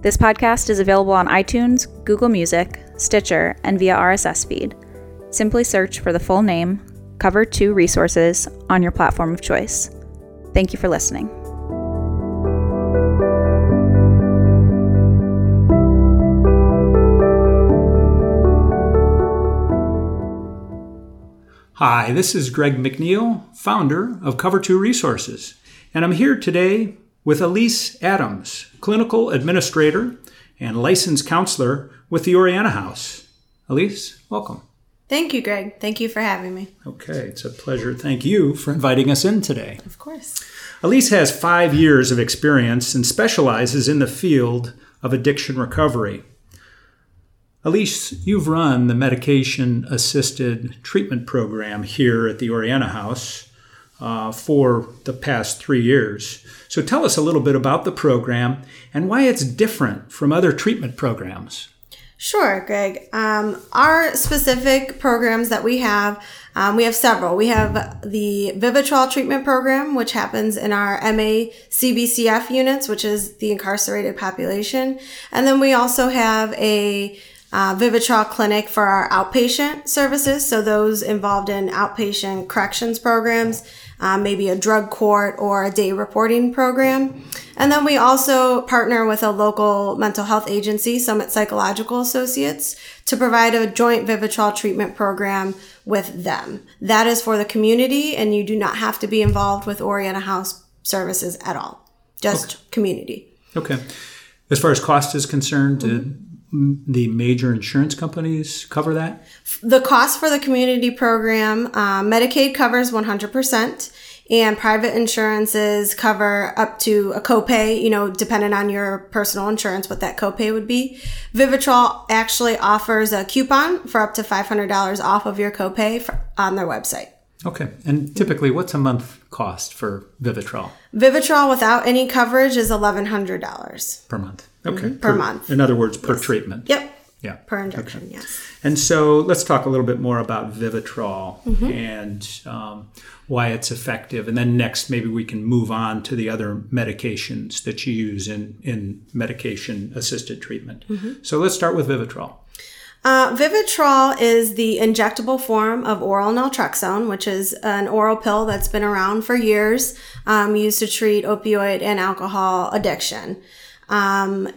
This podcast is available on iTunes, Google Music, Stitcher, and via RSS feed. Simply search for the full name, Cover 2 Resources, on your platform of choice. Thank you for listening. Hi, this is Greg McNeil, founder of Cover 2 Resources, and I'm here today with Allyse Adams, clinical administrator and licensed counselor with the Oriana House. Allyse, welcome. Thank you, Greg. Thank you for having me. Okay, it's a pleasure. Thank you for inviting us in today. Of course. Allyse has five years of experience and specializes in the field of addiction recovery. Allyse, you've run the medication assisted treatment program here at the Oriana House uh, for the past three years. So tell us a little bit about the program and why it's different from other treatment programs. Sure, Greg. Um, our specific programs that we have, um, we have several. We have the Vivitrol treatment program, which happens in our MA CBCF units, which is the incarcerated population. And then we also have a uh, Vivitrol clinic for our outpatient services. So those involved in outpatient corrections programs um, maybe a drug court or a day reporting program. And then we also partner with a local mental health agency, Summit Psychological Associates, to provide a joint Vivitrol treatment program with them. That is for the community, and you do not have to be involved with Oriana House services at all, just okay. community. Okay. As far as cost is concerned, mm-hmm the major insurance companies cover that? The cost for the community program, uh, Medicaid covers 100%, and private insurances cover up to a copay, you know, depending on your personal insurance, what that copay would be. Vivitrol actually offers a coupon for up to $500 off of your copay for, on their website. Okay. And typically, what's a month cost for Vivitrol? Vivitrol without any coverage is $1,100 per month. Okay. Mm-hmm. Per, per, month. In other words, per yes. treatment. Yep. Yeah. Per injection, okay. yes. And so let's talk a little bit more about Vivitrol mm-hmm. and um, why it's effective. And then next, maybe we can move on to the other medications that you use in, in medication assisted treatment. Mm-hmm. So let's start with Vivitrol. Uh, Vivitrol is the injectable form of oral naltrexone, which is an oral pill that's been around for years, um, used to treat opioid and alcohol addiction. Um,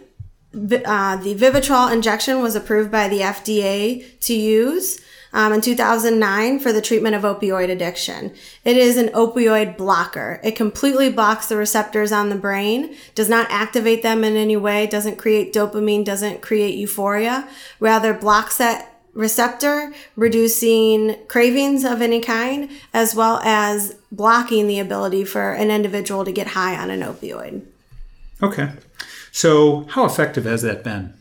uh, the Vivitrol injection was approved by the FDA to use um, in 2009 for the treatment of opioid addiction. It is an opioid blocker. It completely blocks the receptors on the brain, does not activate them in any way, doesn't create dopamine, doesn't create euphoria, rather blocks that receptor, reducing cravings of any kind, as well as blocking the ability for an individual to get high on an opioid. Okay. So, how effective has that been?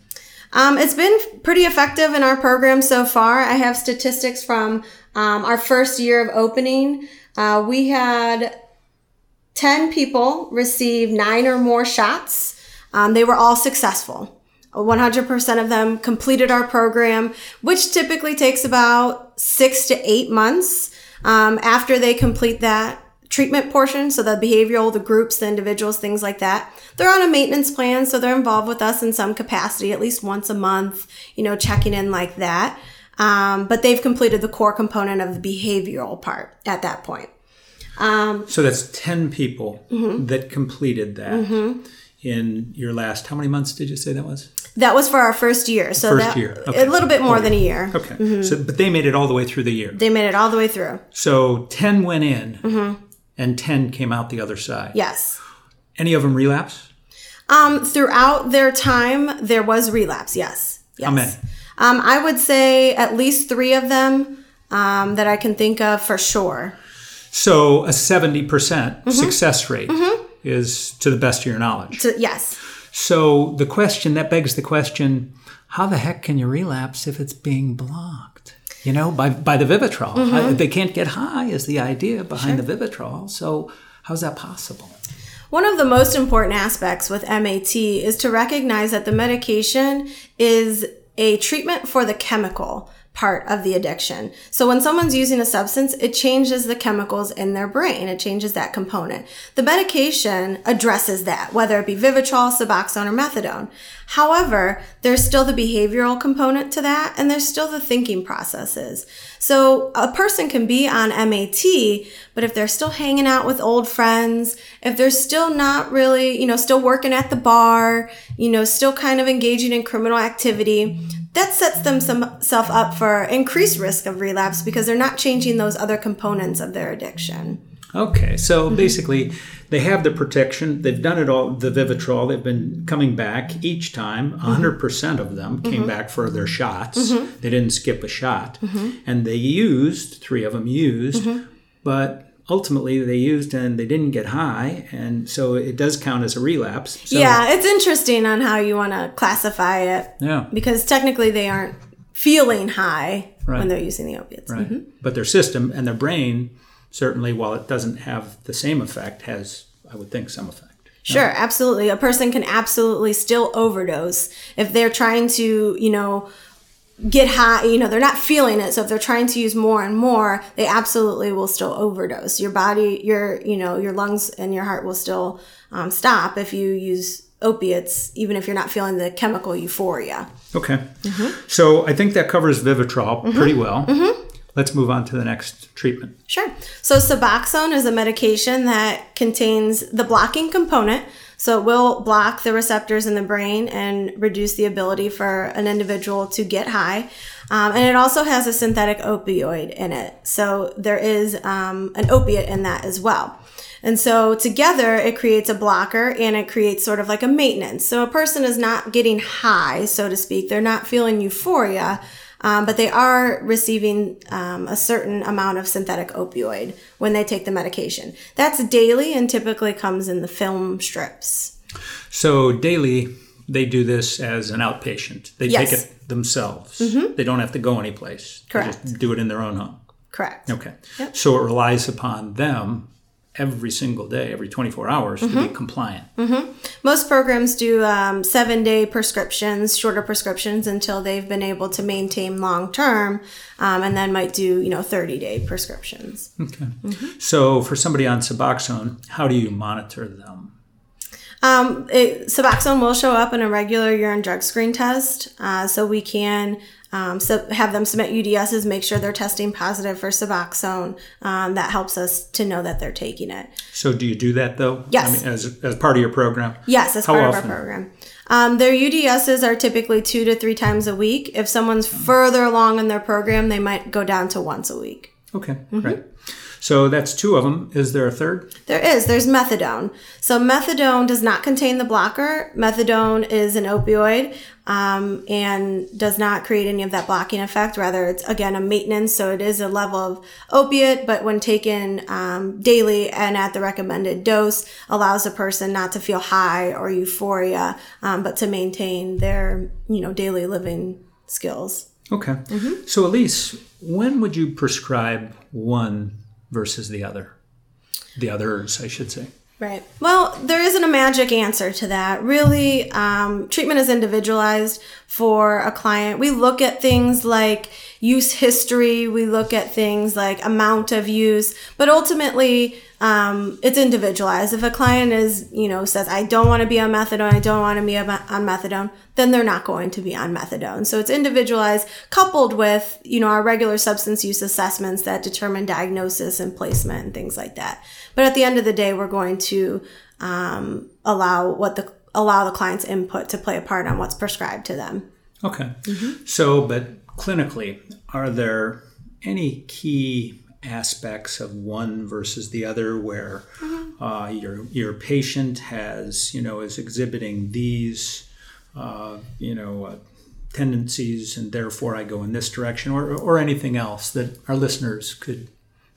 Um, it's been pretty effective in our program so far. I have statistics from um, our first year of opening. Uh, we had 10 people receive nine or more shots. Um, they were all successful. 100% of them completed our program, which typically takes about six to eight months. Um, after they complete that, treatment portion, so the behavioral, the groups, the individuals, things like that. They're on a maintenance plan, so they're involved with us in some capacity, at least once a month, you know, checking in like that. Um, but they've completed the core component of the behavioral part at that point. Um, so that's 10 people mm-hmm. that completed that. Mm-hmm. In your last, how many months did you say that was? That was for our first year. So First that, year, okay. a little bit more than a year. Okay. So, but they made it all the way through the year. They made it all the way through. So 10 went in and 10 came out the other side. Yes. Any of them relapse? Um, throughout their time, there was relapse. Yes. yes. How many? Um, I would say at least three of them um, that I can think of for sure. So a 70% Mm-hmm. success rate is to the best of your knowledge. So, yes. So the question that begs the question, how the heck can you relapse if it's being blocked? You know, by by the Vivitrol. Mm-hmm. I- they can't get high is the idea behind the Vivitrol. So how's that possible? One of the most important aspects with MAT is to recognize that the medication is a treatment for the chemical part of the addiction. So when someone's using a substance, it changes the chemicals in their brain. It changes that component. The medication addresses that, whether it be Vivitrol, Suboxone, or Methadone. However, there's still the behavioral component to that, and there's still the thinking processes. So a person can be on MAT, but if they're still hanging out with old friends, if they're still not really, you know, still working at the bar, you know, still kind of engaging in criminal activity, that sets themselves up for increased risk of relapse because they're not changing those other components of their addiction. Okay, so Mm-hmm. basically, they have the protection. They've done it all. The Vivitrol. They've been coming back each time. Mm-hmm. 100 percent of them came back for their shots. They didn't skip a shot, and they used three of them used, Mm-hmm. but ultimately they used and they didn't get high, and so it does count as a relapse. So, yeah, it's interesting on how you want to classify it yeah, because technically they aren't feeling high Right. when they're using the opiates. right. Mm-hmm. But their system and their brain certainly, while it doesn't have the same effect, has I would think some effect. Sure, absolutely. A person can absolutely still overdose if they're trying to, you know, get high, you know, they're not feeling it. So if they're trying to use more and more, they absolutely will still overdose. Your body, your, you know, your lungs and your heart will still um, stop if you use opiates, even if you're not feeling the chemical euphoria. Okay. Mm-hmm. So I think that covers Vivitrol pretty well. Let's move on to the next treatment. Sure. So Suboxone is a medication that contains the blocking component. So it will block the receptors in the brain and reduce the ability for an individual to get high. Um, and it also has a synthetic opioid in it. So there is um, an opiate in that as well. And so together it creates a blocker and it creates sort of like a maintenance. So a person is not getting high, so to speak. They're not feeling euphoria, um, but they are receiving um, a certain amount of synthetic opioid when they take the medication. That's daily and typically comes in the film strips. So daily, they do this as an outpatient. They take it themselves. They don't have to go anyplace. They Correct. just do it in their own home. Correct. Okay. So it relies upon them every single day, every 24 hours to Mm-hmm. be compliant. Most programs do um, seven day prescriptions, shorter prescriptions until they've been able to maintain long term, um, and then might do, you know, 30 day prescriptions. Okay. Mm-hmm. So for somebody on Suboxone, how do you monitor them? Um, it, Suboxone will show up in a regular urine drug screen test, uh, so we can um, so have them submit UDSs, make sure they're testing positive for Suboxone. Um, that helps us to know that they're taking it. So do you do that though? Yes. I mean, as, as part of your program? Yes, as How part often? of our program. Um, their UDSs are typically two to three times a week. If someone's further along in their program, they might go down to once a week. Okay, Mm-hmm. great. So that's two of them. Is there a third? There is. There's methadone. So methadone does not contain the blocker. Methadone is an opioid um, and does not create any of that blocking effect. Rather, it's again a maintenance. So it is a level of opiate, but when taken um, daily and at the recommended dose, allows a person not to feel high or euphoria, um, but to maintain their you know daily living skills. Okay. Mm-hmm. So Allyse, when would you prescribe one versus the other? The others, I should say. Right. Well, there isn't a magic answer to that. Really, um, treatment is individualized for a client. We look at things like use history, we look at things like amount of use, but ultimately, um, it's individualized. If a client is, you know, says, I don't want to be on methadone, I don't want to be on on methadone, then they're not going to be on methadone. So it's individualized, coupled with, you know, our regular substance use assessments that determine diagnosis and placement and things like that. But at the end of the day, we're going to um, allow what the allow the client's input to play a part on what's prescribed to them. Okay. So, but clinically, are there any key aspects of one versus the other where uh, your your patient has you know is exhibiting these uh, you know uh, tendencies and therefore I go in this direction or or anything else that our listeners could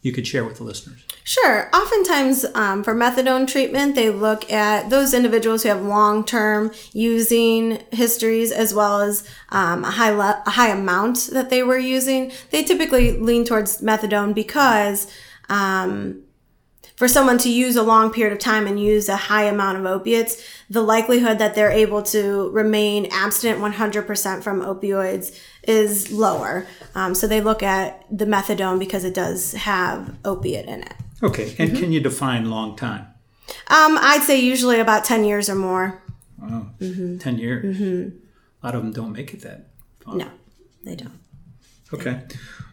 you could share with the listeners. Sure. Oftentimes, um, for methadone treatment, they look at those individuals who have long-term using histories as well as um, a high le- a high amount that they were using. They typically lean towards methadone because um, for someone to use a long period of time and use a high amount of opiates, the likelihood that they're able to remain abstinent 100% from opioids is lower. Um, so they look at the methadone because it does have opiate in it. Okay, and can you define long time? Um, I'd say usually about 10 years or more. Wow, 10 years. A lot of them don't make it that. Far. No, they don't. Okay.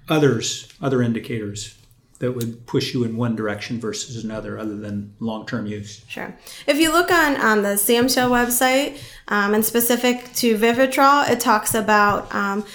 Others, other indicators that would push you in one direction versus another, other than long-term use. Sure. If you look on, on the SAMHSA website, um, and specific to Vivitrol, it talks about um,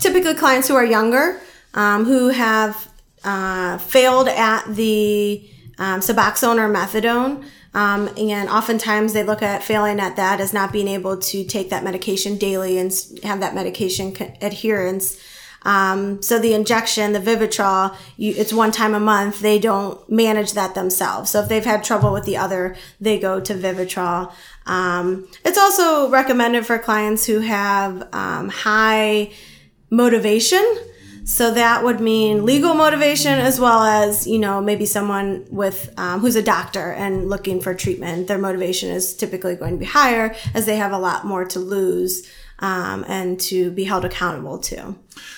typically clients who are younger, um, who have uh, failed at the um, Suboxone or methadone. Um, and oftentimes they look at failing at that as not being able to take that medication daily and have that medication co- adherence. Um, so the injection, the Vivitrol, you, it's one time a month. They don't manage that themselves. So if they've had trouble with the other, they go to Vivitrol. Um, it's also recommended for clients who have um, high motivation. So that would mean legal motivation as well as, you know, maybe someone with um, who's a doctor and looking for treatment. Their motivation is typically going to be higher as they have a lot more to lose um, and to be held accountable to.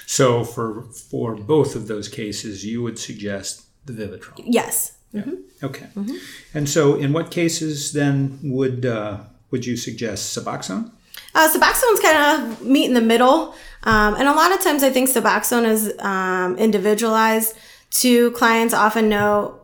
So for for both of those cases, you would suggest the Vivitrol. Yes. Okay. And so, in what cases then would uh, would you suggest Suboxone? Uh, Suboxone's kind of meet in the middle. Um, and a lot of times I think Suboxone is um, individualized to clients often know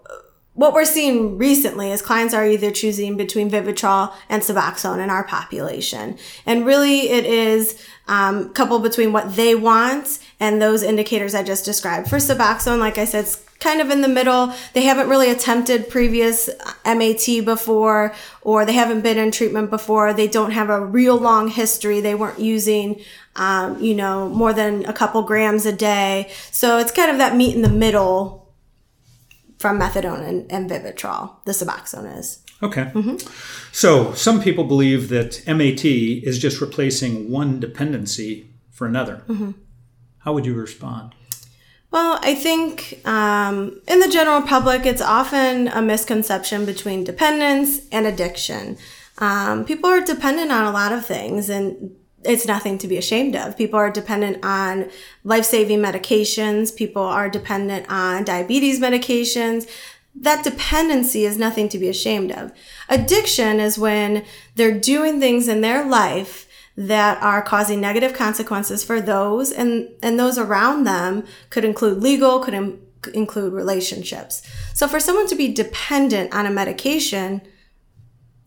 what we're seeing recently is clients are either choosing between Vivitrol and Suboxone in our population. And really it is um, coupled between what they want and those indicators I just described. For Suboxone, like I said, it's kind of in the middle. They haven't really attempted previous MAT before, or they haven't been in treatment before. They don't have a real long history. They weren't using, um, you know, more than a couple grams a day. So it's kind of that meet in the middle from methadone and, and Vivitrol. The Suboxone is. Okay. So some people believe that MAT is just replacing one dependency for another. How would you respond? Well, I think um, in the general public, it's often a misconception between dependence and addiction. Um, people are dependent on a lot of things, and it's nothing to be ashamed of. People are dependent on life saving medications, people are dependent on diabetes medications. That dependency is nothing to be ashamed of. Addiction is when they're doing things in their life that are causing negative consequences for those and and those around them could include legal could in, include relationships so for someone to be dependent on a medication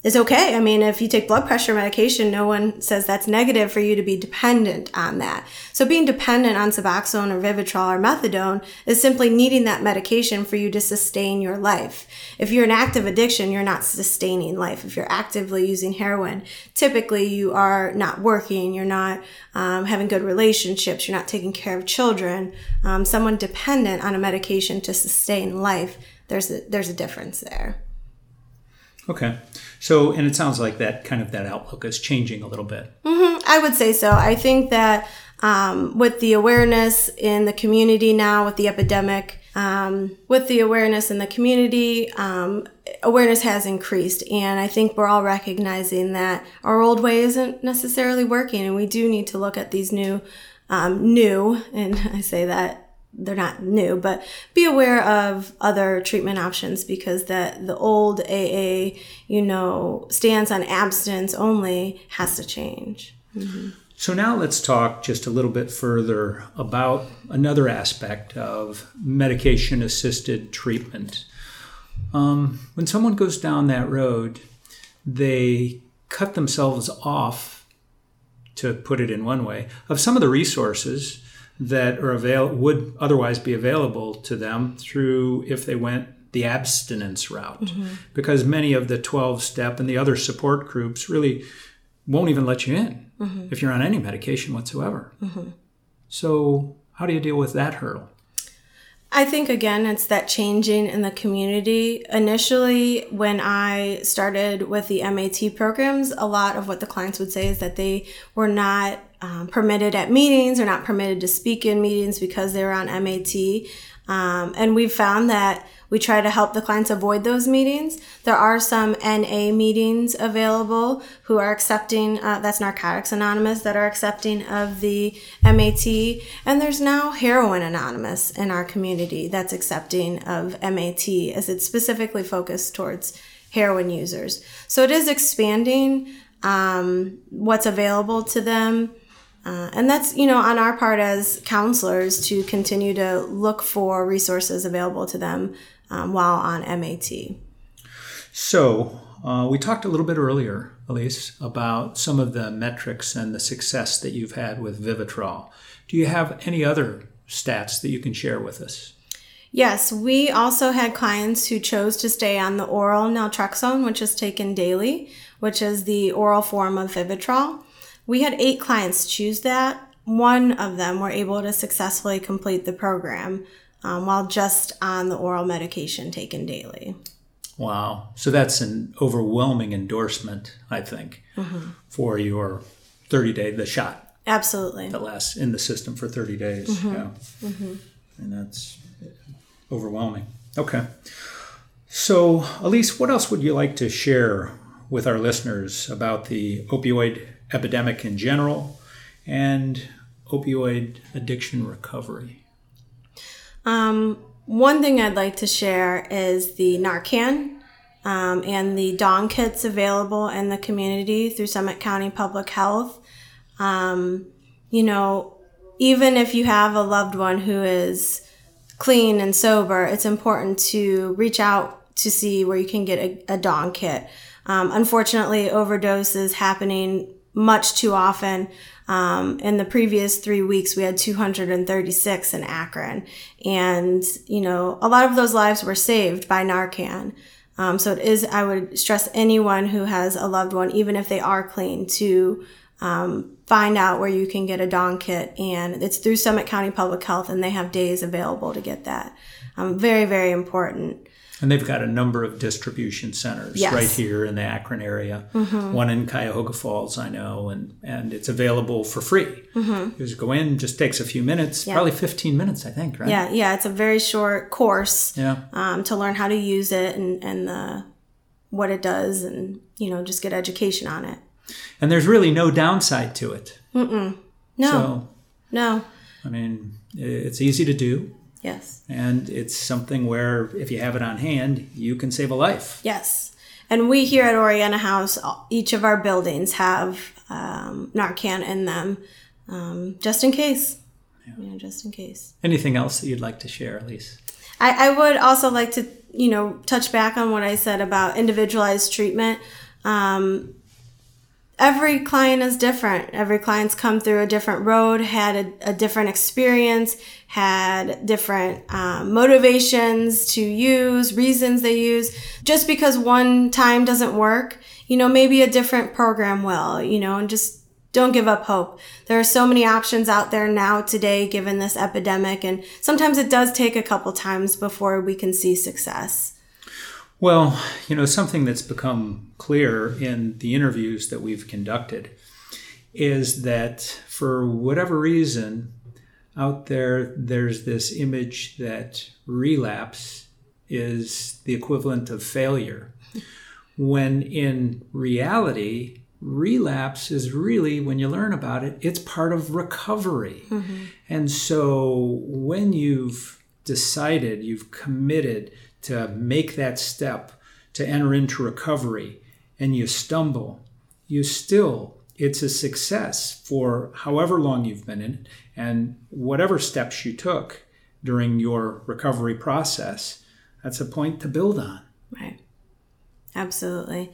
is okay. I mean, if you take blood pressure medication, no one says that's negative for you to be dependent on that. So being dependent on Suboxone or Vivitrol or methadone is simply needing that medication for you to sustain your life. If you're an active addiction, you're not sustaining life. If you're actively using heroin, typically you are not working, you're not um, having good relationships, you're not taking care of children. Um, someone dependent on a medication to sustain life, there's a, there's a difference there. Okay. So, and it sounds like that kind of that outlook is changing a little bit. I would say so. I think that um, with the awareness in the community now, with the epidemic, um, with the awareness in the community, um, awareness has increased. And I think we're all recognizing that our old way isn't necessarily working. And we do need to look at these new, um, new, and I say that they're not new, but be aware of other treatment options because the the old AA, you know, stance on abstinence only has to change. So now let's talk just a little bit further about another aspect of medication assisted treatment. Um, when someone goes down that road, they cut themselves off, to put it in one way, of some of the resources that are avail- would otherwise be available to them through if they went the abstinence route. Mm-hmm. Because many of the 12 step and the other support groups really won't even let you in mm-hmm. if you're on any medication whatsoever. Mm-hmm. So, how do you deal with that hurdle? I think again, it's that changing in the community. Initially, when I started with the MAT programs, a lot of what the clients would say is that they were not um, permitted at meetings or not permitted to speak in meetings because they were on MAT. Um, and we've found that we try to help the clients avoid those meetings. There are some NA meetings available who are accepting, uh, that's Narcotics Anonymous, that are accepting of the MAT. And there's now Heroin Anonymous in our community that's accepting of MAT as it's specifically focused towards heroin users. So it is expanding um, what's available to them. Uh, and that's, you know, on our part as counselors to continue to look for resources available to them um, while on MAT. So, uh, we talked a little bit earlier, Allyse, about some of the metrics and the success that you've had with Vivitrol. Do you have any other stats that you can share with us? Yes, we also had clients who chose to stay on the oral naltrexone, which is taken daily, which is the oral form of Vivitrol. We had eight clients choose that. One of them were able to successfully complete the program um, while just on the oral medication taken daily. Wow. So that's an overwhelming endorsement, I think, mm-hmm. for your 30 day, the shot. Absolutely. That lasts in the system for 30 days. Mm-hmm. Yeah. Mm-hmm. And that's overwhelming. Okay. So, Allyse, what else would you like to share with our listeners about the opioid epidemic in general and opioid addiction recovery? Um, one thing I'd like to share is the Narcan um, and the Dawn kits available in the community through Summit County Public Health. Um, you know, even if you have a loved one who is clean and sober, it's important to reach out to see where you can get a, a Dawn kit. Um, unfortunately, overdoses happening much too often. Um, in the previous three weeks, we had 236 in Akron. And, you know, a lot of those lives were saved by Narcan. Um, so it is, I would stress anyone who has a loved one, even if they are clean, to um, find out where you can get a Dawn kit. And it's through Summit County Public Health, and they have days available to get that. Um, very, very important. And they've got a number of distribution centers yes. right here in the Akron area. Mm-hmm. One in Cuyahoga Falls, I know, and, and it's available for free. Mm-hmm. You just go in, just takes a few minutes, yeah. probably 15 minutes, I think, right? Yeah, yeah. It's a very short course yeah. um, to learn how to use it and, and the, what it does and, you know, just get education on it. And there's really no downside to it. Mm-mm. No. So, no. I mean, it's easy to do. Yes. And it's something where if you have it on hand, you can save a life. Yes. And we here at Oriana House, each of our buildings have um, Narcan in them, um, just in case. Yeah. You know, just in case. Anything else that you'd like to share, Allyse? I, I would also like to, you know, touch back on what I said about individualized treatment. Um, every client is different. Every client's come through a different road, had a, a different experience, had different um, motivations to use, reasons they use. Just because one time doesn't work, you know, maybe a different program will, you know, and just don't give up hope. There are so many options out there now today, given this epidemic, and sometimes it does take a couple times before we can see success. Well, you know, something that's become clear in the interviews that we've conducted is that for whatever reason, out there, there's this image that relapse is the equivalent of failure. When in reality, relapse is really, when you learn about it, it's part of recovery. Mm-hmm. And so when you've decided, you've committed to make that step to enter into recovery and you stumble, you still, it's a success for however long you've been in it and whatever steps you took during your recovery process. That's a point to build on. Right. Absolutely.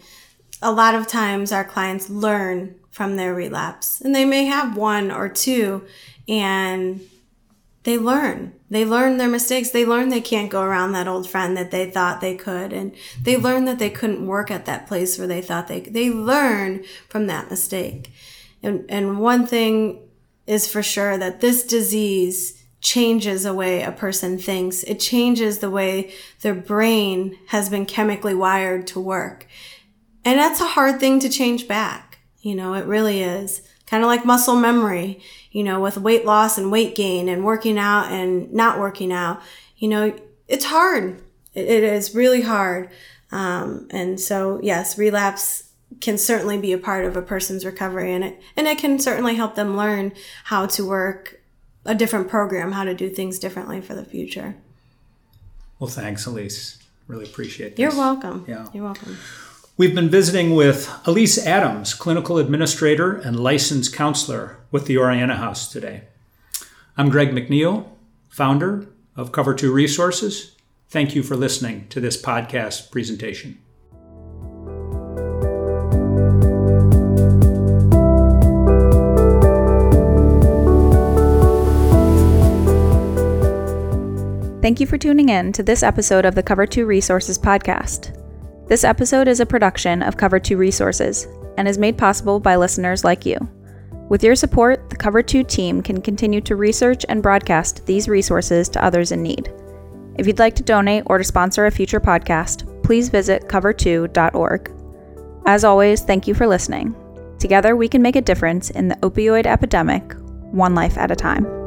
a lot of times our clients learn from their relapse and they may have one or two and they learn. They learn their mistakes. They learn they can't go around that old friend that they thought they could. And they learn that they couldn't work at that place where they thought they They learn from that mistake. And, and one thing is for sure that this disease changes the way a person thinks. It changes the way their brain has been chemically wired to work. And that's a hard thing to change back. You know, it really is. Kind of like muscle memory, you know, with weight loss and weight gain and working out and not working out. You know, it's hard. it, it is really hard. Um, and so, yes, relapse can certainly be a part of a person's recovery and it, and it can certainly help them learn how to work a different program, how to do things differently for the future. Well, thanks, Allyse. Really appreciate this. You're welcome. Yeah. You're welcome. We've been visiting with Allyse Adams, clinical administrator and licensed counselor with the Oriana House today. I'm Greg McNeil, founder of Cover 2 Resources. Thank you for listening to this podcast presentation. Thank you for tuning in to this episode of the Cover 2 Resources podcast. This episode is a production of Cover 2 Resources and is made possible by listeners like you. With your support, the Cover 2 team can continue to research and broadcast these resources to others in need. If you'd like to donate or to sponsor a future podcast, please visit cover2.org. As always, thank you for listening. Together, we can make a difference in the opioid epidemic, one life at a time.